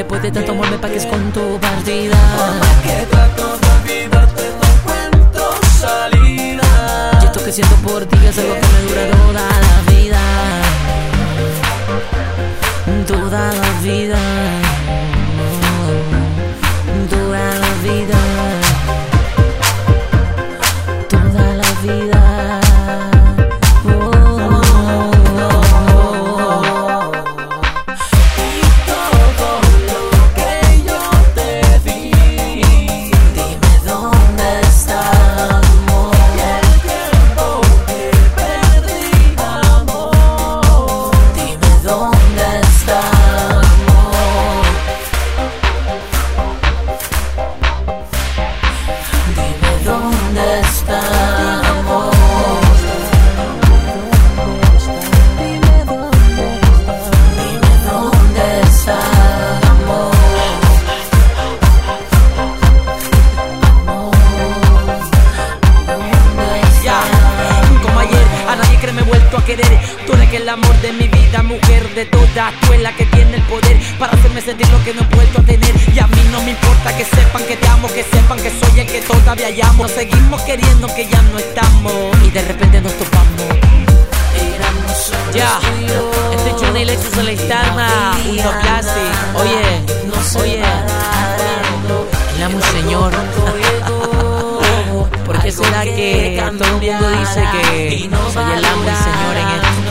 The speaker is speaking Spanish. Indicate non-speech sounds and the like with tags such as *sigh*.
después de tanto amor me pagues con tu partida. De todas, tú es la que tiene el poder para hacerme sentir lo que no he vuelto a tener. Y a mí no me importa que sepan que te amo, que sepan que soy el que todavía llamo. seguimos queriendo que ya no estamos y de repente nos topamos. Ya, este Johnny Lexus en la Istana, junto a Oye, oye, el amo señor. *laughs* ¿Por qué será que todo el mundo dice que soy el amo y señor en esto?